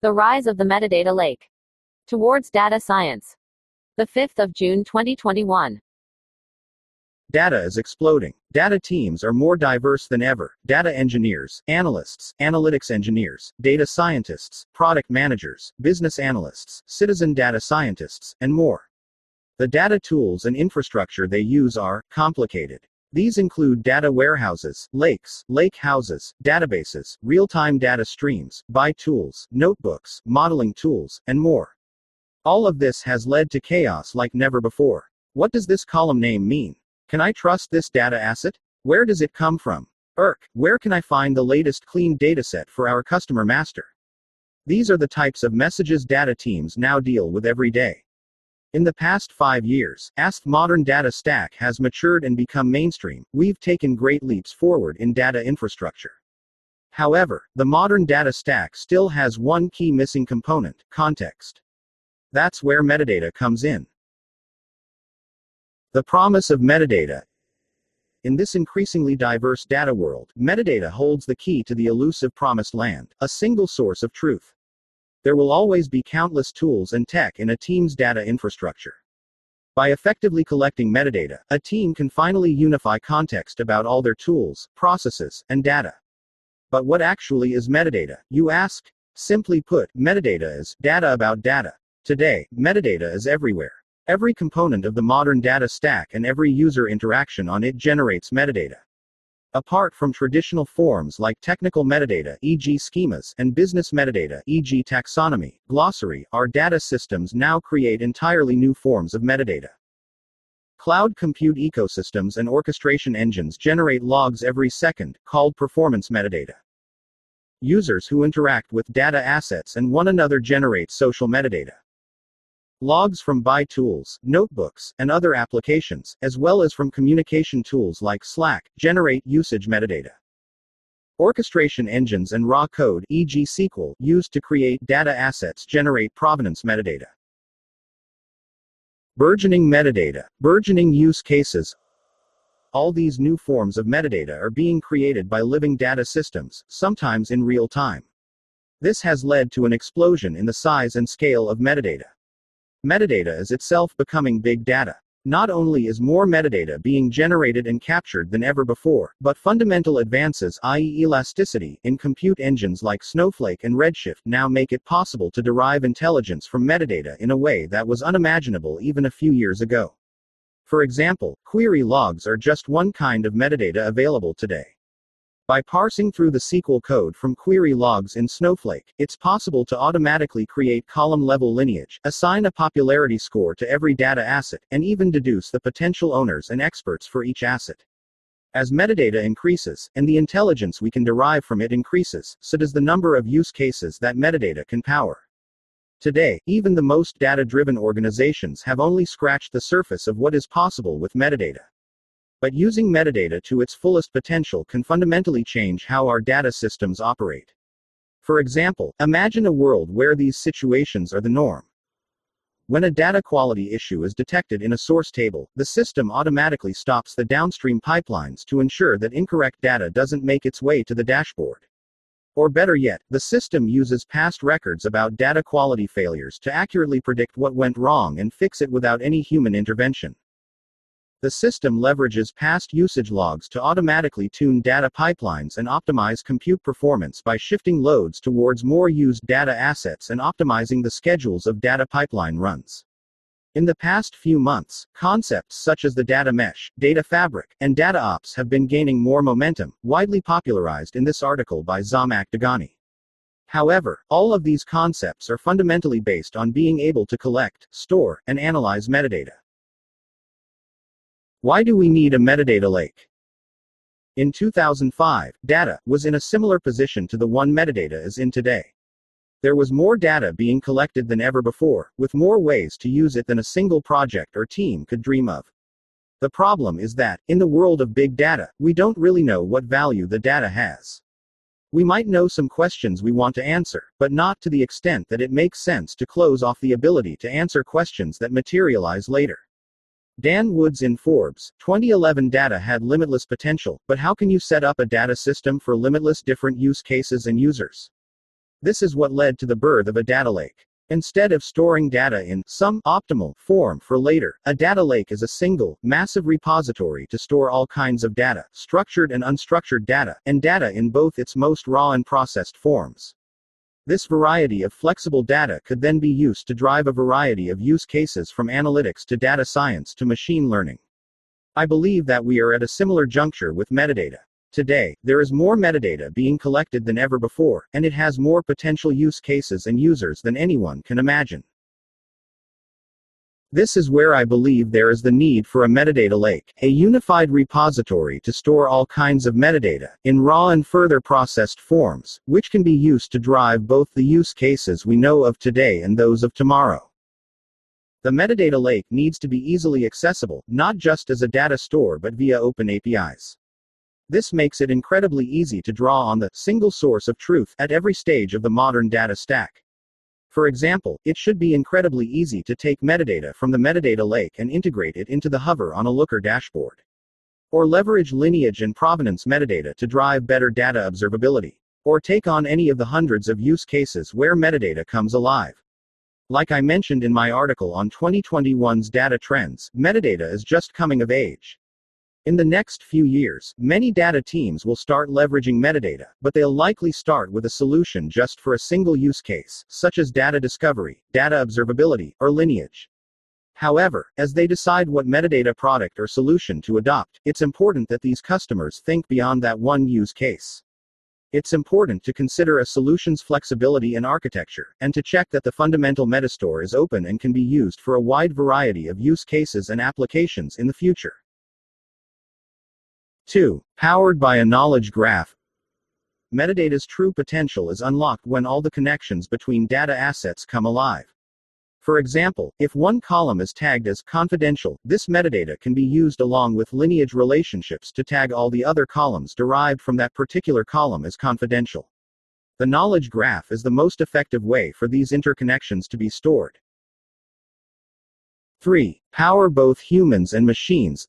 The rise of the metadata lake. Towards data science. The 5th of June 2021. Data is exploding. Data teams are more diverse than ever. Data engineers, analysts, analytics engineers, data scientists, product managers, business analysts, citizen data scientists, and more. The data tools and infrastructure they use are complicated. These include data warehouses, lakes, lake houses, databases, real time data streams, BI tools, notebooks, modeling tools, and more. All of this has led to chaos like never before. What does this column name mean? Can I trust this data asset? Where does it come from? Irk, where can I find the latest clean dataset for our customer master? These are the types of messages data teams now deal with every day. In the past five years, as modern data stack has matured and become mainstream, we've taken great leaps forward in data infrastructure. However, the modern data stack still has one key missing component context. That's where metadata comes in. The promise of metadata. In this increasingly diverse data world, metadata holds the key to the elusive promised land, a single source of truth. There will always be countless tools and tech in a team's data infrastructure. By effectively collecting metadata, a team can finally unify context about all their tools, processes, and data. But what actually is metadata, you ask? Simply put, metadata is data about data. Today, metadata is everywhere. Every component of the modern data stack and every user interaction on it generates metadata. Apart from traditional forms like technical metadata, e.g., schemas, and business metadata, e.g., taxonomy, glossary, our data systems now create entirely new forms of metadata. Cloud compute ecosystems and orchestration engines generate logs every second, called performance metadata. Users who interact with data assets and one another generate social metadata. Logs from BI tools, notebooks, and other applications, as well as from communication tools like Slack, generate usage metadata. Orchestration engines and raw code, e.g., SQL, used to create data assets generate provenance metadata. Burgeoning metadata, burgeoning use cases. All these new forms of metadata are being created by living data systems, sometimes in real time. This has led to an explosion in the size and scale of metadata. Metadata is itself becoming big data. Not only is more metadata being generated and captured than ever before, but fundamental advances, i.e., elasticity, in compute engines like Snowflake and Redshift now make it possible to derive intelligence from metadata in a way that was unimaginable even a few years ago. For example, query logs are just one kind of metadata available today. By parsing through the SQL code from query logs in Snowflake, it's possible to automatically create column level lineage, assign a popularity score to every data asset, and even deduce the potential owners and experts for each asset. As metadata increases, and the intelligence we can derive from it increases, so does the number of use cases that metadata can power. Today, even the most data driven organizations have only scratched the surface of what is possible with metadata. But using metadata to its fullest potential can fundamentally change how our data systems operate. For example, imagine a world where these situations are the norm. When a data quality issue is detected in a source table, the system automatically stops the downstream pipelines to ensure that incorrect data doesn't make its way to the dashboard. Or better yet, the system uses past records about data quality failures to accurately predict what went wrong and fix it without any human intervention. The system leverages past usage logs to automatically tune data pipelines and optimize compute performance by shifting loads towards more used data assets and optimizing the schedules of data pipeline runs. In the past few months, concepts such as the data mesh, data fabric, and data ops have been gaining more momentum, widely popularized in this article by Zhamak Dehghani. However, all of these concepts are fundamentally based on being able to collect, store, and analyze metadata. Why do we need a metadata lake? In 2005, data was in a similar position to the one metadata is in today. There was more data being collected than ever before, with more ways to use it than a single project or team could dream of. The problem is that, in the world of big data, we don't really know what value the data has. We might know some questions we want to answer, but not to the extent that it makes sense to close off the ability to answer questions that materialize later. Dan Woods in Forbes, 2011 Data had limitless potential, but how can you set up a data system for limitless different use cases and users? This is what led to the birth of a data lake. Instead of storing data in some optimal form for later, a data lake is a single, massive repository to store all kinds of data, structured and unstructured data, and data in both its most raw and processed forms. This variety of flexible data could then be used to drive a variety of use cases from analytics to data science to machine learning. I believe that we are at a similar juncture with metadata. Today, there is more metadata being collected than ever before, and it has more potential use cases and users than anyone can imagine. This is where I believe there is the need for a metadata lake, a unified repository to store all kinds of metadata, in raw and further processed forms, which can be used to drive both the use cases we know of today and those of tomorrow. The metadata lake needs to be easily accessible, not just as a data store but via open APIs. This makes it incredibly easy to draw on the single source of truth at every stage of the modern data stack. For example, it should be incredibly easy to take metadata from the metadata lake and integrate it into the hover on a Looker dashboard. Or leverage lineage and provenance metadata to drive better data observability. Or take on any of the hundreds of use cases where metadata comes alive. Like I mentioned in my article on 2021's data trends, metadata is just coming of age. In the next few years, many data teams will start leveraging metadata, but they'll likely start with a solution just for a single use case, such as data discovery, data observability, or lineage. However, as they decide what metadata product or solution to adopt, it's important that these customers think beyond that one use case. It's important to consider a solution's flexibility and architecture, and to check that the fundamental metastore is open and can be used for a wide variety of use cases and applications in the future. 2. Powered by a knowledge graph. Metadata's true potential is unlocked when all the connections between data assets come alive. For example, if one column is tagged as confidential, this metadata can be used along with lineage relationships to tag all the other columns derived from that particular column as confidential. The knowledge graph is the most effective way for these interconnections to be stored. 3. Power both humans and machines.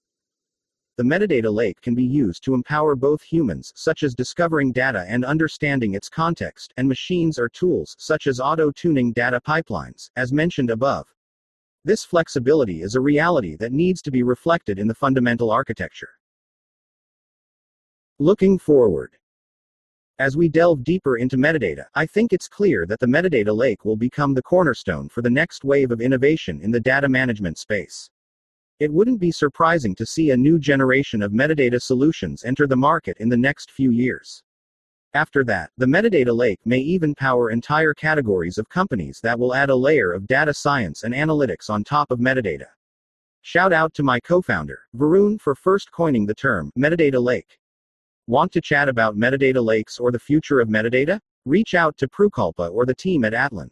The metadata lake can be used to empower both humans, such as discovering data and understanding its context, and machines or tools, such as auto tuning data pipelines, as mentioned above. This flexibility is a reality that needs to be reflected in the fundamental architecture. Looking forward. As we delve deeper into metadata, I think it's clear that the metadata lake will become the cornerstone for the next wave of innovation in the data management space. It wouldn't be surprising to see a new generation of metadata solutions enter the market in the next few years. After that, the metadata lake may even power entire categories of companies that will add a layer of data science and analytics on top of metadata. Shout out to my co founder, Varun, for first coining the term metadata lake. Want to chat about metadata lakes or the future of metadata? Reach out to Prukalpa or the team at Atlan.